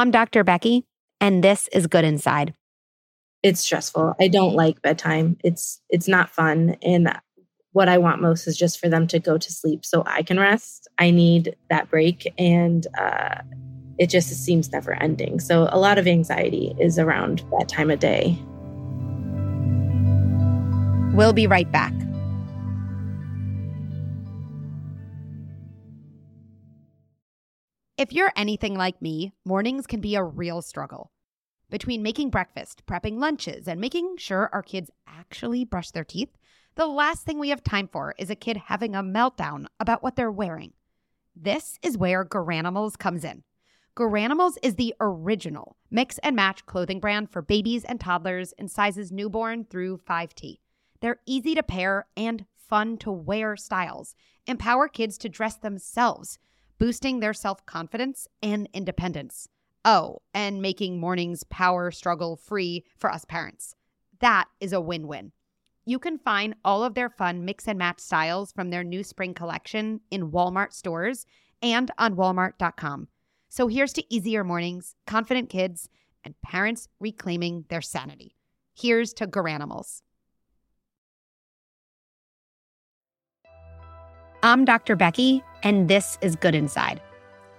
I'm Dr. Becky, and this is Good Inside. It's stressful. I don't like bedtime. It's it's not fun and what I want most is just for them to go to sleep so I can rest. I need that break and uh, it just seems never ending. So a lot of anxiety is around that time of day. We'll be right back. If you're anything like me, mornings can be a real struggle. Between making breakfast, prepping lunches, and making sure our kids actually brush their teeth, the last thing we have time for is a kid having a meltdown about what they're wearing. This is where Garanimals comes in. Garanimals is the original mix and match clothing brand for babies and toddlers in sizes newborn through 5T. They're easy to pair and fun to wear styles, empower kids to dress themselves, boosting their self confidence and independence. Oh, and making mornings power struggle free for us parents. That is a win win. You can find all of their fun mix and match styles from their new spring collection in Walmart stores and on walmart.com. So here's to easier mornings, confident kids, and parents reclaiming their sanity. Here's to Garanimals. I'm Dr. Becky, and this is Good Inside.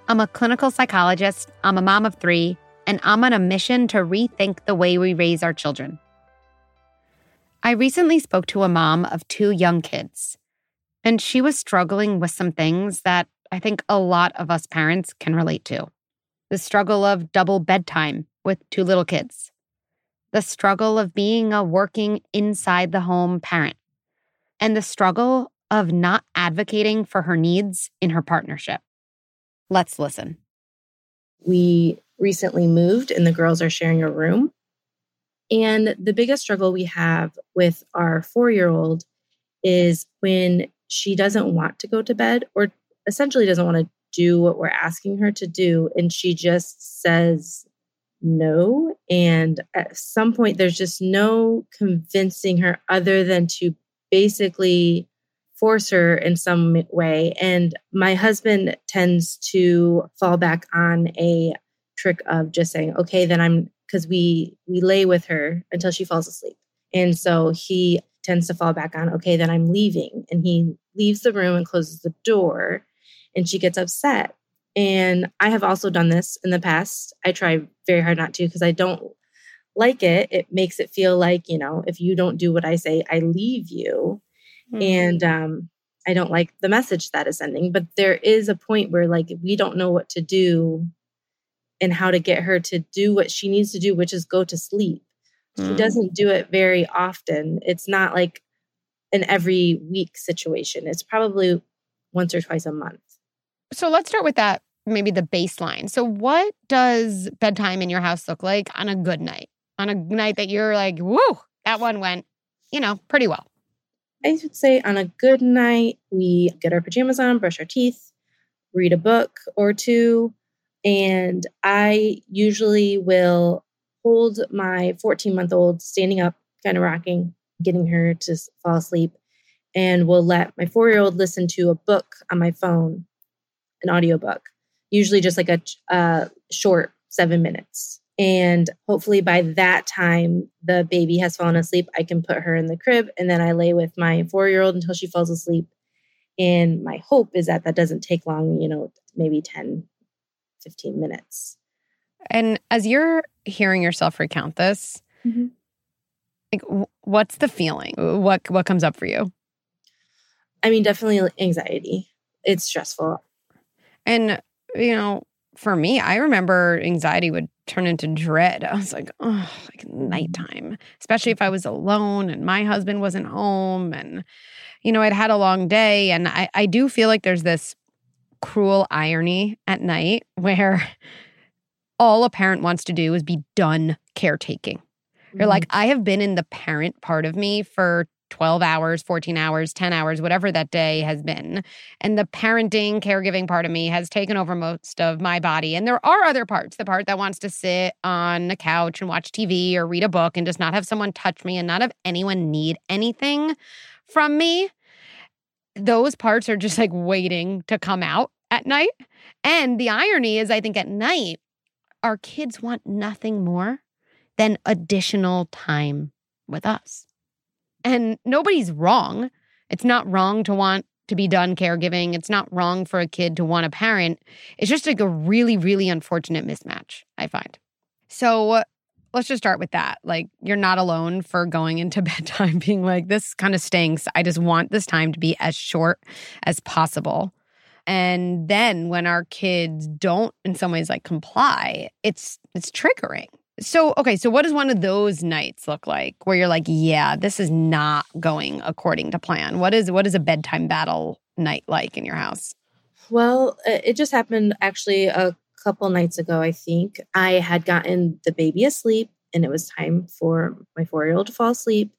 I'm a clinical psychologist, I'm a mom of three, and I'm on a mission to rethink the way we raise our children. I recently spoke to a mom of two young kids, and she was struggling with some things that I think a lot of us parents can relate to the struggle of double bedtime with two little kids, the struggle of being a working inside the home parent, and the struggle of not advocating for her needs in her partnership. Let's listen. We recently moved and the girls are sharing a room. And the biggest struggle we have with our four year old is when she doesn't want to go to bed or essentially doesn't want to do what we're asking her to do. And she just says no. And at some point, there's just no convincing her other than to basically force her in some way. And my husband tends to fall back on a trick of just saying, okay, then I'm because we we lay with her until she falls asleep. And so he tends to fall back on, okay, then I'm leaving. And he leaves the room and closes the door and she gets upset. And I have also done this in the past. I try very hard not to because I don't like it. It makes it feel like, you know, if you don't do what I say, I leave you. Mm-hmm. And um, I don't like the message that is sending. But there is a point where, like, we don't know what to do and how to get her to do what she needs to do, which is go to sleep. Mm-hmm. She mm. doesn't do it very often. It's not like an every week situation, it's probably once or twice a month. So let's start with that, maybe the baseline. So, what does bedtime in your house look like on a good night? On a night that you're like, whoa, that one went, you know, pretty well. I would say on a good night, we get our pajamas on, brush our teeth, read a book or two. And I usually will hold my 14 month old standing up, kind of rocking, getting her to fall asleep. And we'll let my four year old listen to a book on my phone, an audiobook, usually just like a, a uh, short seven minutes. And hopefully by that time, the baby has fallen asleep. I can put her in the crib and then I lay with my four year old until she falls asleep. And my hope is that that doesn't take long, you know, maybe 10, 15 minutes. And as you're hearing yourself recount this, mm-hmm. like what's the feeling? What what comes up for you? I mean, definitely anxiety. It's stressful. And you know, for me, I remember anxiety would turn into dread. I was like, oh, like nighttime, especially if I was alone and my husband wasn't home and, you know, I'd had a long day. And I, I do feel like there's this cruel irony at night where all a parent wants to do is be done caretaking. Mm-hmm. You're like, I have been in the parent part of me for 12 hours, 14 hours, 10 hours, whatever that day has been. And the parenting, caregiving part of me has taken over most of my body. And there are other parts the part that wants to sit on the couch and watch TV or read a book and just not have someone touch me and not have anyone need anything from me those parts are just like waiting to come out at night. And the irony is, I think at night, our kids want nothing more than additional time with us. And nobody's wrong. It's not wrong to want to be done caregiving. It's not wrong for a kid to want a parent. It's just like a really, really unfortunate mismatch, I find. So let's just start with that. Like, you're not alone for going into bedtime being like, this kind of stinks. I just want this time to be as short as possible. And then when our kids don't in some ways like comply, it's it's triggering. So, okay, so what does one of those nights look like where you're like, yeah, this is not going according to plan? What is what is a bedtime battle night like in your house? Well, it just happened actually a couple nights ago, I think. I had gotten the baby asleep and it was time for my 4-year-old to fall asleep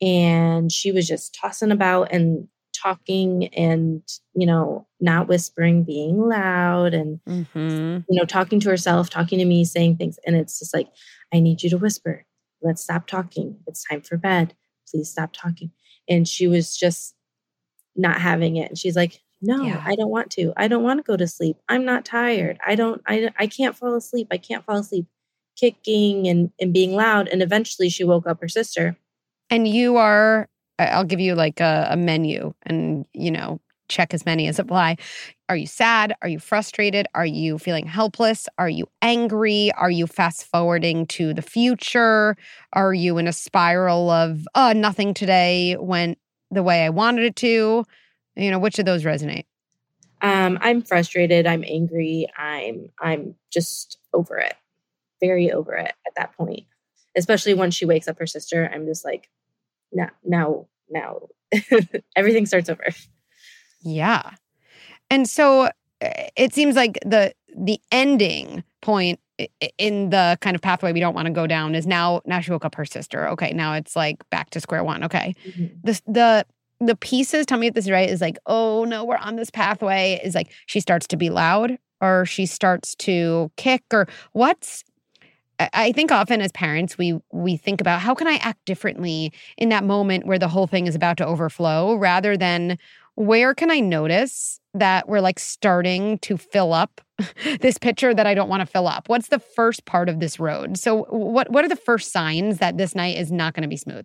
and she was just tossing about and talking and you know not whispering being loud and mm-hmm. you know talking to herself talking to me saying things. And it's just like i need you to whisper. Let's stop talking. It's time for bed. Please stop talking. And she was just not having it. And she's like no yeah. i don't want to. I don't want to go to sleep. I'm not tired. I don't i, I can't fall asleep. I can't fall asleep. Kicking and, and being loud. And eventually she woke up her sister. And you are I'll give you like a, a menu and, you know, check as many as apply. Are you sad? Are you frustrated? Are you feeling helpless? Are you angry? Are you fast forwarding to the future? Are you in a spiral of, oh, nothing today went the way I wanted it to? You know, which of those resonate? Um, I'm frustrated. I'm angry. I'm I'm just over it, very over it at that point. Especially when she wakes up her sister, I'm just like, now now now everything starts over. Yeah. And so eh, it seems like the the ending point in the kind of pathway we don't want to go down is now now she woke up her sister. Okay now it's like back to square one. Okay. Mm-hmm. the the the pieces tell me if this is right is like oh no we're on this pathway is like she starts to be loud or she starts to kick or what's I think often as parents we we think about how can I act differently in that moment where the whole thing is about to overflow rather than where can I notice that we're like starting to fill up this picture that I don't want to fill up? What's the first part of this road? So what what are the first signs that this night is not going to be smooth?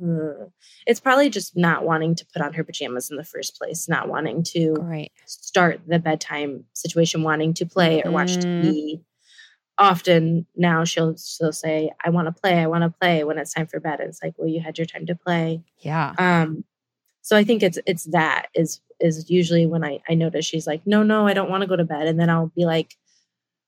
Mm. It's probably just not wanting to put on her pajamas in the first place, not wanting to right. start the bedtime situation, wanting to play or watch mm. TV often now she'll she'll say i want to play i want to play when it's time for bed and it's like well you had your time to play. Yeah. Um so i think it's it's that is is usually when i i notice she's like no no i don't want to go to bed and then i'll be like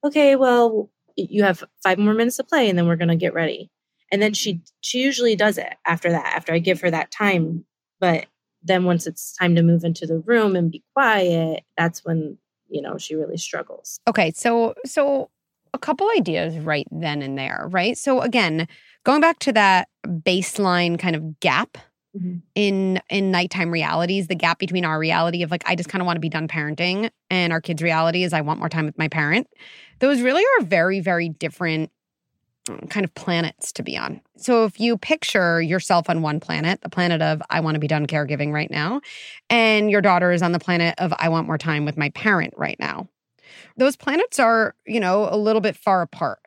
okay well you have five more minutes to play and then we're going to get ready. And then she she usually does it after that after i give her that time but then once it's time to move into the room and be quiet that's when you know she really struggles. Okay so so a couple ideas right then and there, right? So again, going back to that baseline kind of gap mm-hmm. in in nighttime realities, the gap between our reality of like I just kind of want to be done parenting and our kids' reality is I want more time with my parent. Those really are very very different mm, kind of planets to be on. So if you picture yourself on one planet, the planet of I want to be done caregiving right now, and your daughter is on the planet of I want more time with my parent right now those planets are, you know, a little bit far apart.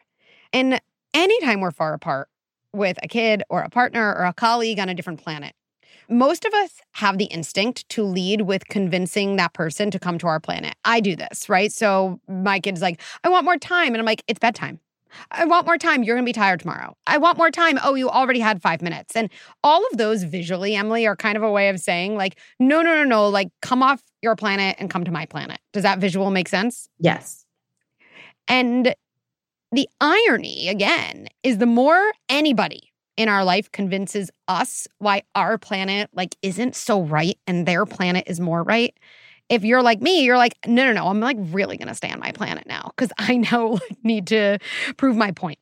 And anytime we're far apart with a kid or a partner or a colleague on a different planet, most of us have the instinct to lead with convincing that person to come to our planet. I do this, right? So my kid's like, I want more time. And I'm like, it's bedtime. I want more time. You're going to be tired tomorrow. I want more time. Oh, you already had five minutes. And all of those visually, Emily, are kind of a way of saying, like, no, no, no, no, like, come off your planet and come to my planet. Does that visual make sense? Yes. And the irony, again, is the more anybody in our life convinces us why our planet like isn't so right and their planet is more right if you're like me, you're like, no, no, no, I'm like really going to stay on my planet now because I now need to prove my point.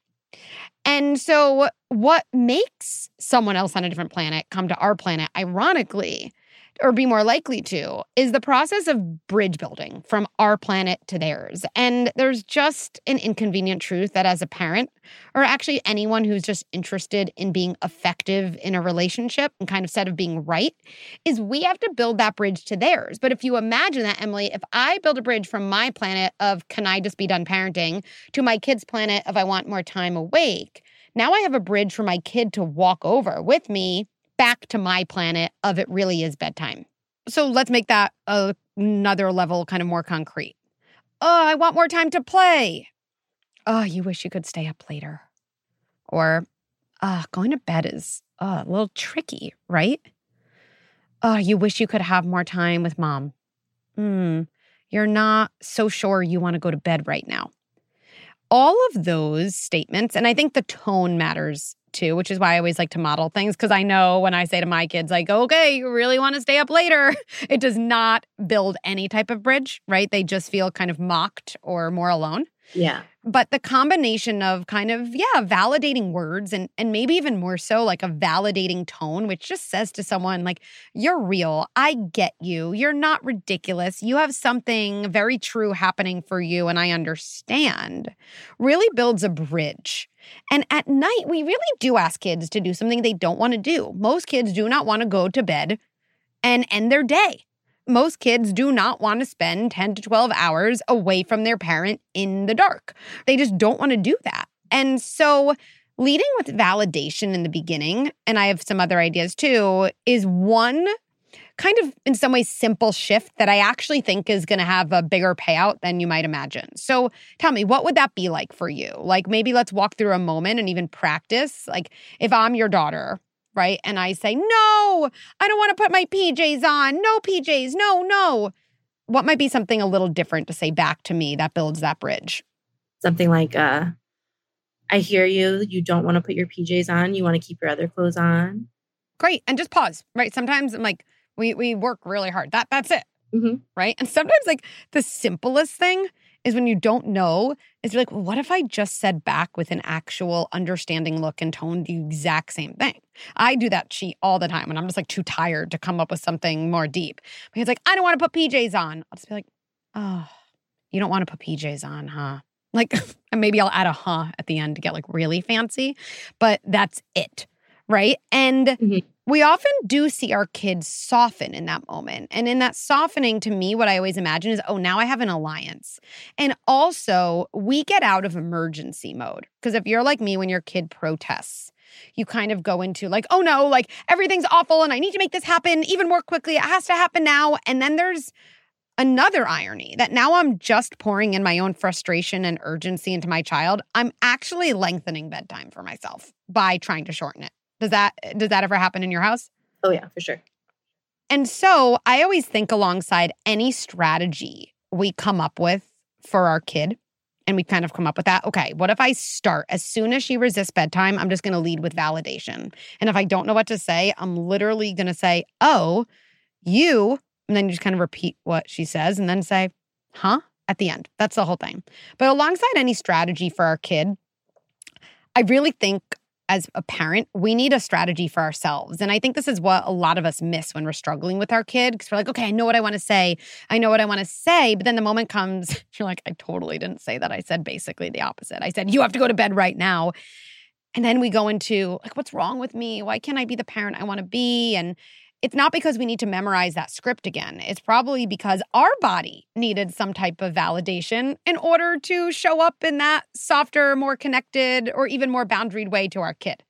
And so, what makes someone else on a different planet come to our planet, ironically, or be more likely to, is the process of bridge building from our planet to theirs. And there's just an inconvenient truth that as a parent, or actually anyone who's just interested in being effective in a relationship and kind of set of being right, is we have to build that bridge to theirs. But if you imagine that, Emily, if I build a bridge from my planet of can I just be done parenting to my kid's planet of I want more time awake, now I have a bridge for my kid to walk over with me back to my planet of it really is bedtime. So let's make that a, another level kind of more concrete. Oh, I want more time to play. Oh, you wish you could stay up later. Or, uh, going to bed is uh, a little tricky, right? Oh, you wish you could have more time with mom. Hmm, you're not so sure you want to go to bed right now. All of those statements, and I think the tone matters too, which is why I always like to model things because I know when I say to my kids, like, okay, you really want to stay up later, it does not build any type of bridge, right? They just feel kind of mocked or more alone. Yeah. But the combination of kind of, yeah, validating words and and maybe even more so like a validating tone, which just says to someone, like, you're real. I get you. You're not ridiculous. You have something very true happening for you, and I understand, really builds a bridge. And at night, we really do ask kids to do something they don't want to do. Most kids do not want to go to bed and end their day most kids do not want to spend 10 to 12 hours away from their parent in the dark. They just don't want to do that. And so, leading with validation in the beginning, and I have some other ideas too, is one kind of in some ways simple shift that I actually think is going to have a bigger payout than you might imagine. So tell me, what would that be like for you? Like maybe let's walk through a moment and even practice. Like if I'm your daughter, right? And I say, no, I don't want to put my PJs on. No PJs. No, no. What might be something a little different to say back to me that builds that bridge? Something like, uh, I hear you. You don't want to put your PJs on. You want to keep your other clothes on. Great. And just pause, right? Sometimes I'm like, we we work really hard. That that's it. Mm-hmm. Right. And sometimes like the simplest thing is when you don't know, is you're like, well, what if I just said back with an actual understanding look and tone the exact same thing? I do that cheat all the time when I'm just like too tired to come up with something more deep. Because like, I don't want to put PJs on. I'll just be like, oh, you don't want to put PJs on, huh? Like, maybe I'll add a huh at the end to get like really fancy, but that's it. Right. And mm-hmm we often do see our kids soften in that moment. And in that softening, to me, what I always imagine is, oh, now I have an alliance. And also, we get out of emergency mode. Because if you're like me, when your kid protests, you kind of go into like, oh no, like everything's awful and I need to make this happen even more quickly. It has to happen now. And then there's another irony that now I'm just pouring in my own frustration and urgency into my child. I'm actually lengthening bedtime for myself by trying to shorten it. Does that does that ever happen in your house? Oh yeah, for sure. And so I always think alongside any strategy we come up with for our kid, and we kind of come up with that. Okay, what if I start as soon as she resists bedtime? I'm just going to lead with validation. And if I don't know what to say, I'm literally going to say, Oh, you, and then you just kind of repeat what she says and then say, Huh? At the end. That's the whole thing. But alongside any strategy for our kid, I really think as a parent, we need a strategy for ourselves. And I think this is what a lot of us miss when we're struggling with our kid because we're like, okay, I know what I want to say. I know what I want to say. But then the moment comes, you're like, I totally didn't say that. I said basically the opposite. I said, you have to go to bed right now. And then we go into like, what's wrong with me? Why can't I be the parent I want to be? And it's not because we need to memorize that script again. It's probably because our body needed some type of validation in order to show up in that softer, more connected, or even more boundaried way to our kid.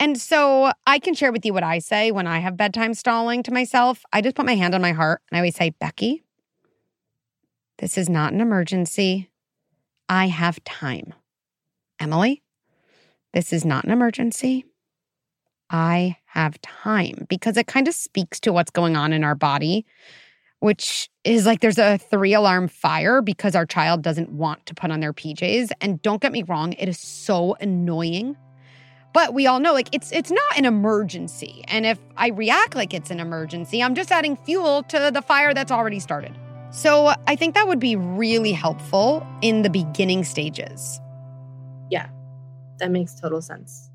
And so I can share with you what I say when I have bedtime stalling to myself. I just put my hand on my heart and I always say, Becky, this is not an emergency. I have time. Emily, this is not an emergency. I have time because it kind of speaks to what's going on in our body, which is like there's a three alarm fire because our child doesn't want to put on their PJs. And don't get me wrong, it is so annoying. But we all know like it's it's not an emergency. And if I react like it's an emergency, I'm just adding fuel to the fire that's already started. So I think that would be really helpful in the beginning stages. Yeah. That makes total sense.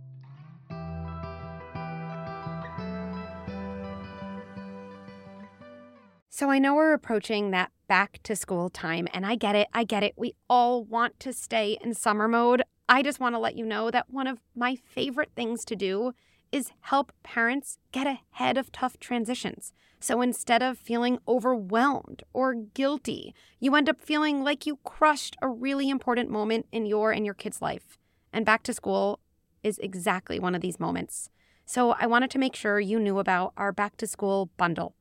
So I know we're approaching that back to school time, and I get it. I get it. We all want to stay in summer mode. I just want to let you know that one of my favorite things to do is help parents get ahead of tough transitions. So instead of feeling overwhelmed or guilty, you end up feeling like you crushed a really important moment in your and your kid's life. And back to school is exactly one of these moments. So I wanted to make sure you knew about our back to school bundle.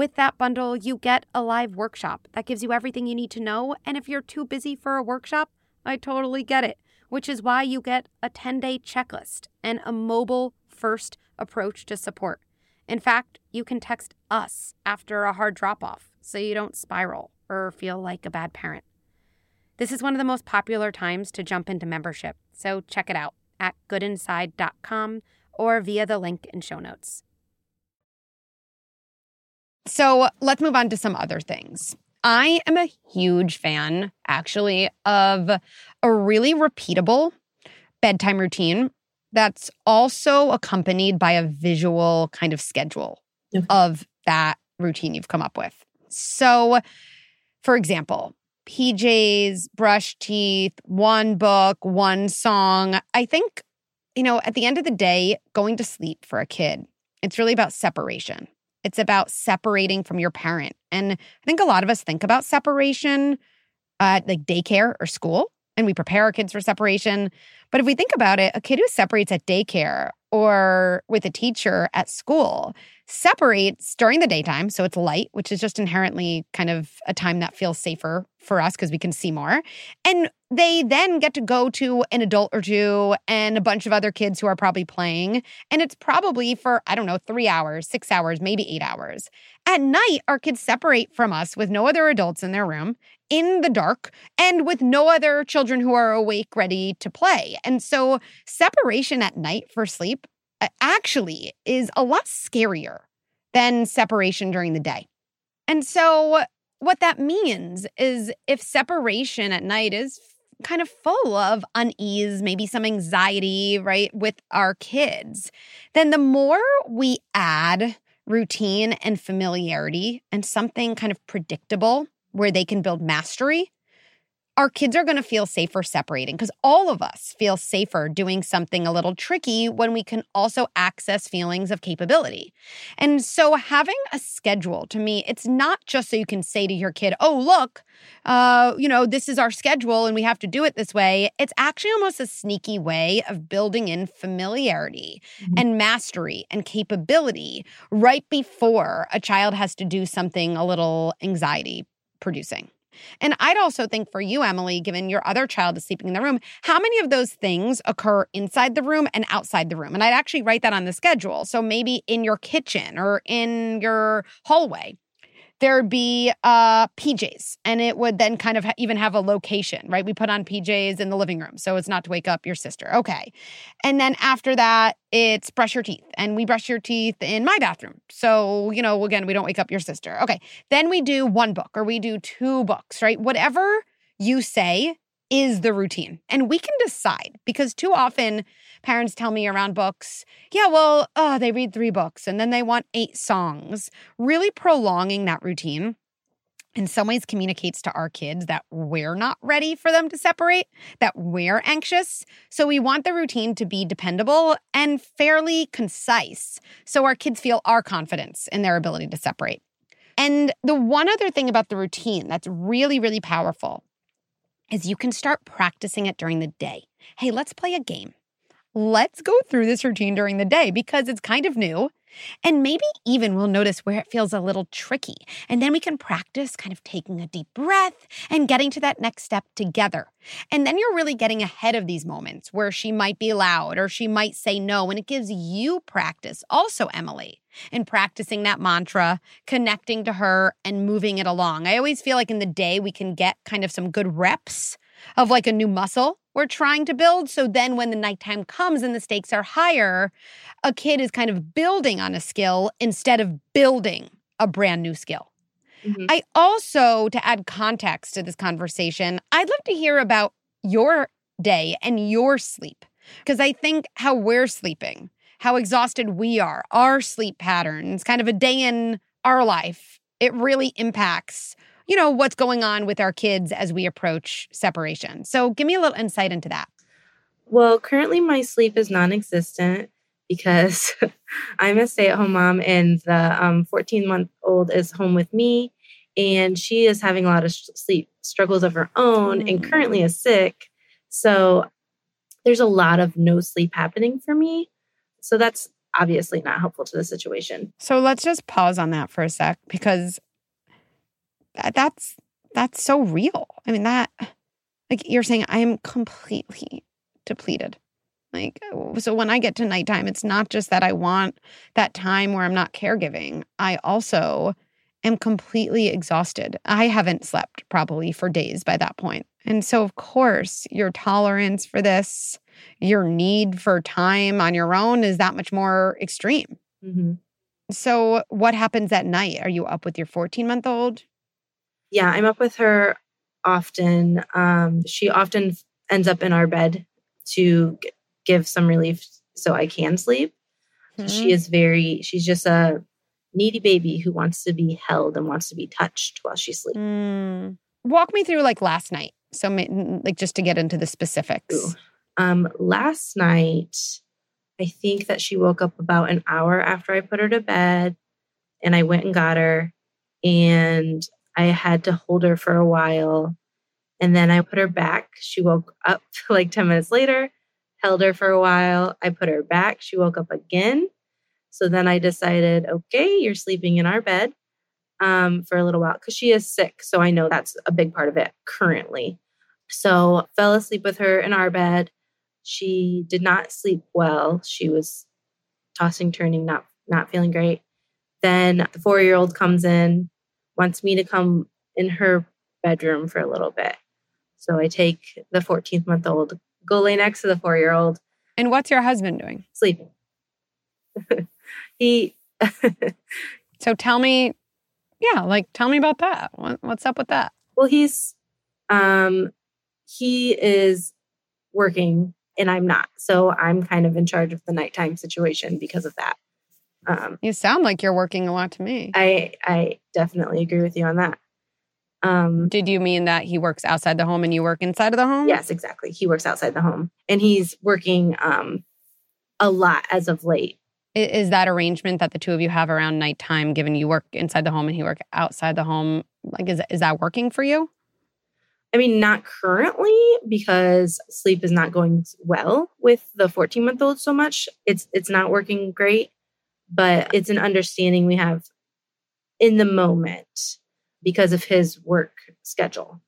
With that bundle, you get a live workshop that gives you everything you need to know. And if you're too busy for a workshop, I totally get it, which is why you get a 10 day checklist and a mobile first approach to support. In fact, you can text us after a hard drop off so you don't spiral or feel like a bad parent. This is one of the most popular times to jump into membership, so check it out at goodinside.com or via the link in show notes. So let's move on to some other things. I am a huge fan, actually, of a really repeatable bedtime routine that's also accompanied by a visual kind of schedule okay. of that routine you've come up with. So, for example, PJs, brush teeth, one book, one song. I think, you know, at the end of the day, going to sleep for a kid, it's really about separation. It's about separating from your parent. And I think a lot of us think about separation at like daycare or school, and we prepare our kids for separation. But if we think about it, a kid who separates at daycare or with a teacher at school separates during the daytime. So it's light, which is just inherently kind of a time that feels safer for us because we can see more. And they then get to go to an adult or two and a bunch of other kids who are probably playing. And it's probably for, I don't know, three hours, six hours, maybe eight hours. At night, our kids separate from us with no other adults in their room in the dark and with no other children who are awake ready to play. And so separation at night for sleep uh, actually is a lot scarier than separation during the day. And so what that means is if separation at night is kind of full of unease, maybe some anxiety, right, with our kids, then the more we add routine and familiarity and something kind of predictable where they can build mastery, our kids are going to feel safer separating because all of us feel safer doing something a little tricky when we can also access feelings of capability. And so, having a schedule to me, it's not just so you can say to your kid, oh, look, uh, you know, this is our schedule and we have to do it this way. It's actually almost a sneaky way of building in familiarity mm-hmm. and mastery and capability right before a child has to do something a little anxiety producing. And I'd also think for you, Emily, given your other child is sleeping in the room, how many of those things occur inside the room and outside the room? And I'd actually write that on the schedule. So maybe in your kitchen or in your hallway there'd be uh, PJs, and it would then kind of ha- even have a location, right? We put on PJs in the living room, so it's not to wake up your sister. Okay. And then after that, it's brush your teeth, and we brush your teeth in my bathroom. So, you know, again, we don't wake up your sister. Okay. Then we do one book or we do two books, right? Whatever you say is the routine. And we can decide because too often parents tell me around books, yeah, well, oh, they read three books and then they want eight songs. Really prolonging that routine in some ways communicates to our kids that we're not ready for them to separate, that we're anxious. So we want the routine to be dependable and fairly concise so our kids feel our confidence in their ability to separate. And the one other thing about the routine that's really, really powerful is you can start practicing it during the day. Hey, let's play a game. Let's go through this routine during the day because it's kind of new. And maybe even we'll notice where it feels a little tricky. And then we can practice kind of taking a deep breath and getting to that next step together. And then you're really getting ahead of these moments where she might be loud or she might say no. And it gives you practice also, Emily, in practicing that mantra, connecting to her and moving it along. I always feel like in the day we can get kind of some good reps of like a new muscle we're trying to build. So then when the nighttime comes and the stakes are higher, a kid is kind of building on a skill instead of building a brand new skill. Mm-hmm. I also, to add context to this conversation, I'd love to hear about your day and your sleep. Because I think how we're sleeping, how exhausted we are, our sleep patterns, kind of a day in our life it really impacts, you know, what's going on with our kids as we approach separation. So give me a little insight into that. Well, currently my sleep is non existent because I'm a stay at home mom and the 14 um, month old is home with me. And she is having a lot of sleep struggles of her own and currently is sick. So there's a lot of no sleep happening for me. So that's obviously not helpful to the situation. So let's just pause on that for a sec because that's that's so real. I mean that like you're saying I am completely depleted. Like so when I get to nighttime it's not just that I want that time where I'm not caregiving. I also am completely exhausted. I haven't slept probably for days by that point. And so, of course, your tolerance for this, your need for time on your own is that much more extreme. Mm-hmm. So, what happens at night? Are you up with your 14 month old? Yeah, I'm up with her often. Um, she often ends up in our bed to g- give some relief so I can sleep. Mm-hmm. She is very, she's just a needy baby who wants to be held and wants to be touched while she sleeping. Mm. Walk me through like last night. So, like, just to get into the specifics. Um, last night, I think that she woke up about an hour after I put her to bed, and I went and got her, and I had to hold her for a while. And then I put her back. She woke up like 10 minutes later, held her for a while. I put her back. She woke up again. So then I decided, okay, you're sleeping in our bed um, for a little while because she is sick. So I know that's a big part of it currently. So fell asleep with her in our bed. She did not sleep well. She was tossing, turning, not not feeling great. Then the four year old comes in, wants me to come in her bedroom for a little bit. So I take the 14th month old, go lay next to the four year old. And what's your husband doing? Sleeping. he. so tell me yeah, like tell me about that. what's up with that? Well, he's um he is working and I'm not. So I'm kind of in charge of the nighttime situation because of that. Um You sound like you're working a lot to me. I I definitely agree with you on that. Um Did you mean that he works outside the home and you work inside of the home? Yes, exactly. He works outside the home and he's working um a lot as of late is that arrangement that the two of you have around nighttime, given you work inside the home and he work outside the home, like is is that working for you? I mean, not currently because sleep is not going well with the 14 month old so much. It's it's not working great, but it's an understanding we have in the moment because of his work schedule.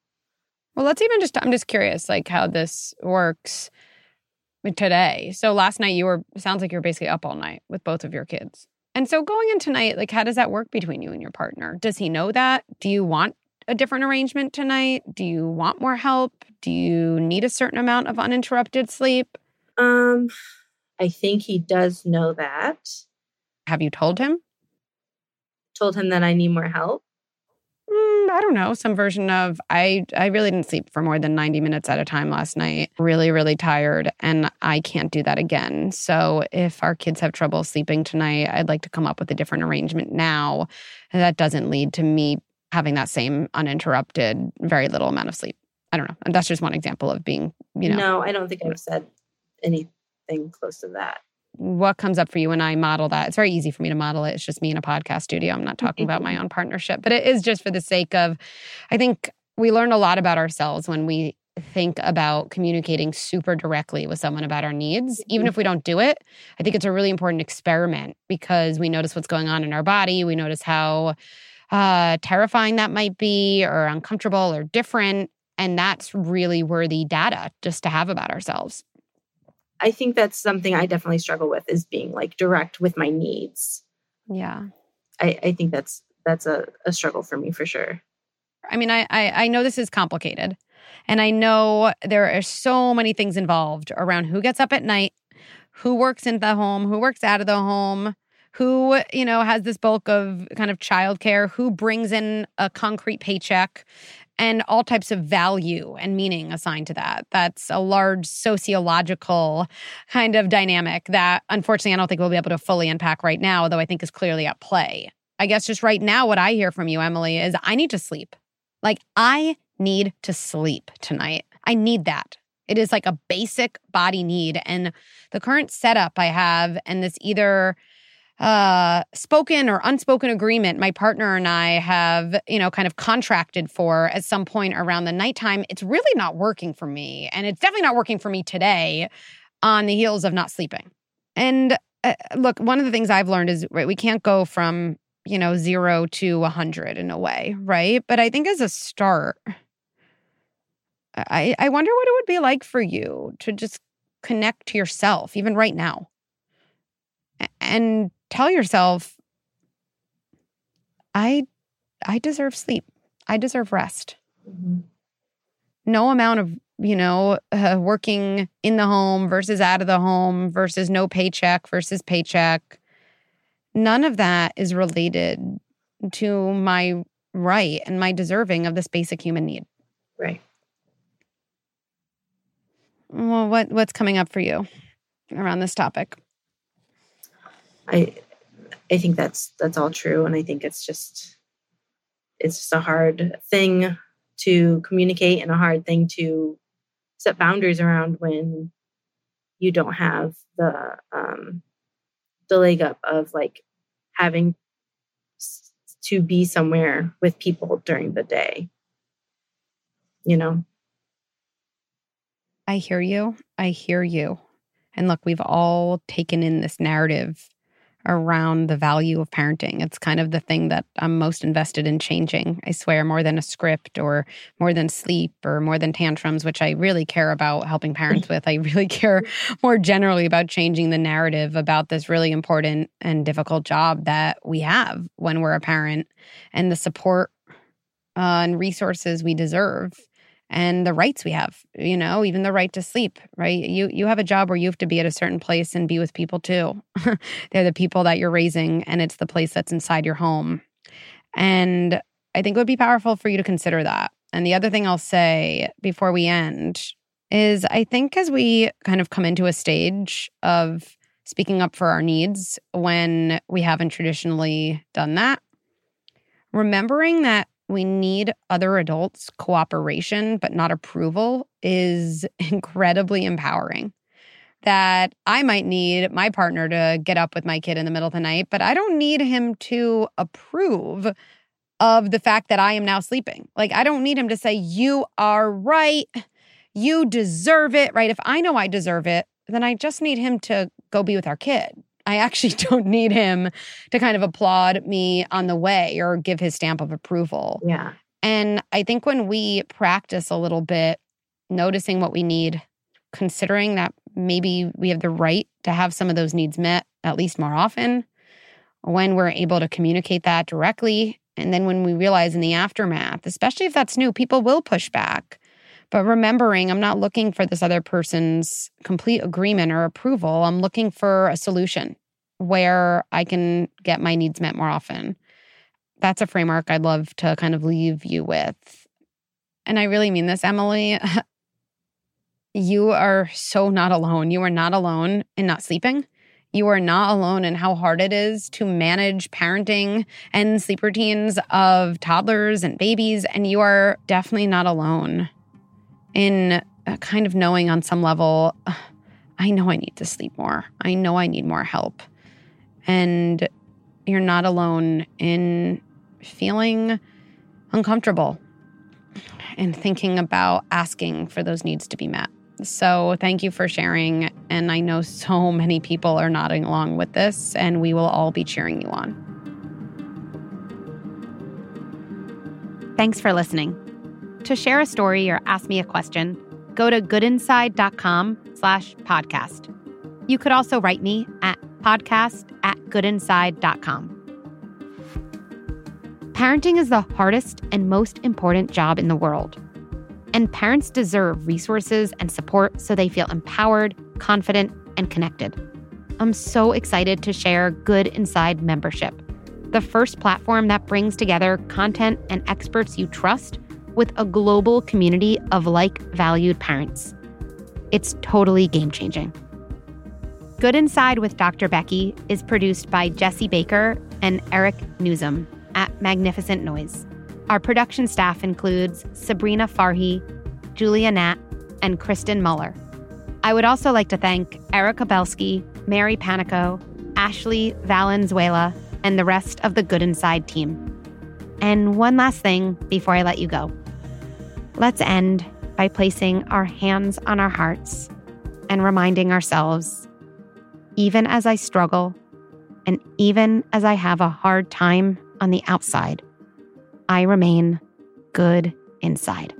Well, let's even just I'm just curious like how this works today. So last night you were sounds like you were basically up all night with both of your kids. And so going in tonight, like how does that work between you and your partner? Does he know that? Do you want a different arrangement tonight? Do you want more help? Do you need a certain amount of uninterrupted sleep? Um I think he does know that. Have you told him? Told him that I need more help. Mm, I don't know, some version of I I really didn't sleep for more than 90 minutes at a time last night. Really really tired and I can't do that again. So if our kids have trouble sleeping tonight, I'd like to come up with a different arrangement now that doesn't lead to me having that same uninterrupted very little amount of sleep. I don't know. And that's just one example of being, you know. No, I don't think I've said anything close to that what comes up for you when I model that. It's very easy for me to model it. It's just me in a podcast studio. I'm not talking about my own partnership, but it is just for the sake of, I think we learn a lot about ourselves when we think about communicating super directly with someone about our needs. Even mm-hmm. if we don't do it, I think it's a really important experiment because we notice what's going on in our body. We notice how uh, terrifying that might be or uncomfortable or different. And that's really worthy data just to have about ourselves. I think that's something I definitely struggle with is being like direct with my needs. Yeah. I, I think that's that's a, a struggle for me for sure. I mean, I, I I know this is complicated. And I know there are so many things involved around who gets up at night, who works in the home, who works out of the home, who, you know, has this bulk of kind of childcare, who brings in a concrete paycheck and all types of value and meaning assigned to that. That's a large sociological kind of dynamic that unfortunately I don't think we'll be able to fully unpack right now, though I think is clearly at play. I guess just right now, what I hear from you, Emily, is I need to sleep. Like, I need to sleep tonight. I need that. It is like a basic body need. And the current setup I have, and this either uh, spoken or unspoken agreement my partner and I have, you know, kind of contracted for at some point around the nighttime, it's really not working for me. And it's definitely not working for me today on the heels of not sleeping. And uh, look, one of the things I've learned is right, we can't go from, you know, zero to 100 in a way, right? But I think as a start, I, I wonder what it would be like for you to just connect to yourself, even right now, and tell yourself, I, I deserve sleep. I deserve rest. Mm-hmm. No amount of you know, uh, working in the home versus out of the home versus no paycheck versus paycheck. None of that is related to my right and my deserving of this basic human need. Right. Well, what what's coming up for you around this topic? I I think that's that's all true and I think it's just it's just a hard thing to communicate and a hard thing to set boundaries around when you don't have the um the leg up of like having to be somewhere with people during the day. You know? I hear you. I hear you. And look we've all taken in this narrative around the value of parenting. It's kind of the thing that I'm most invested in changing. I swear, more than a script or more than sleep or more than tantrums, which I really care about helping parents with. I really care more generally about changing the narrative about this really important and difficult job that we have when we're a parent and the support uh, and resources we deserve and the rights we have you know even the right to sleep right? You you have a job where you have to be at a certain place and be with people too. They're the people that you're raising and it's the place that's inside your home. And i think it would be powerful for you to consider that. And the other thing i'll say before we end is i think as we kind of come into a stage of speaking up for our needs when we haven't traditionally done that remembering that we need other adults' cooperation, but not approval, is incredibly empowering. That I might need my partner to get up with my kid in the middle of the night, but I don't need him to approve of the fact that I am now sleeping. Like, I don't need him to say, You are right. You deserve it, right? If I know I deserve it, then I just need him to go be with our kid. I actually don't need him to kind of applaud me on the way or give his stamp of approval. Yeah. And I think when we practice a little bit, noticing what we need, considering that maybe we have the right to have some of those needs met at least more often, when we're able to communicate that directly. And then when we realize in the aftermath, especially if that's new, people will push back. But remembering, I'm not looking for this other person's complete agreement or approval. I'm looking for a solution where I can get my needs met more often. That's a framework I'd love to kind of leave you with. And I really mean this, Emily. you are so not alone. You are not alone in not sleeping. You are not alone in how hard it is to manage parenting and sleep routines of toddlers and babies. And you are definitely not alone in kind of knowing on some level, I know I need to sleep more. I know I need more help. And you're not alone in feeling uncomfortable and thinking about asking for those needs to be met. So, thank you for sharing. And I know so many people are nodding along with this, and we will all be cheering you on. Thanks for listening. To share a story or ask me a question, go to goodinside.com slash podcast. You could also write me at podcast at goodinside.com. Parenting is the hardest and most important job in the world. And parents deserve resources and support so they feel empowered, confident, and connected. I'm so excited to share Good Inside membership, the first platform that brings together content and experts you trust with a global community of like valued parents. It's totally game changing. Good Inside with Dr. Becky is produced by Jesse Baker and Eric Nuzum at Magnificent Noise. Our production staff includes Sabrina Farhi, Julia Nat, and Kristen Muller. I would also like to thank Erica Belsky, Mary Panico, Ashley Valenzuela, and the rest of the Good Inside team. And one last thing before I let you go. Let's end by placing our hands on our hearts and reminding ourselves even as I struggle, and even as I have a hard time on the outside, I remain good inside.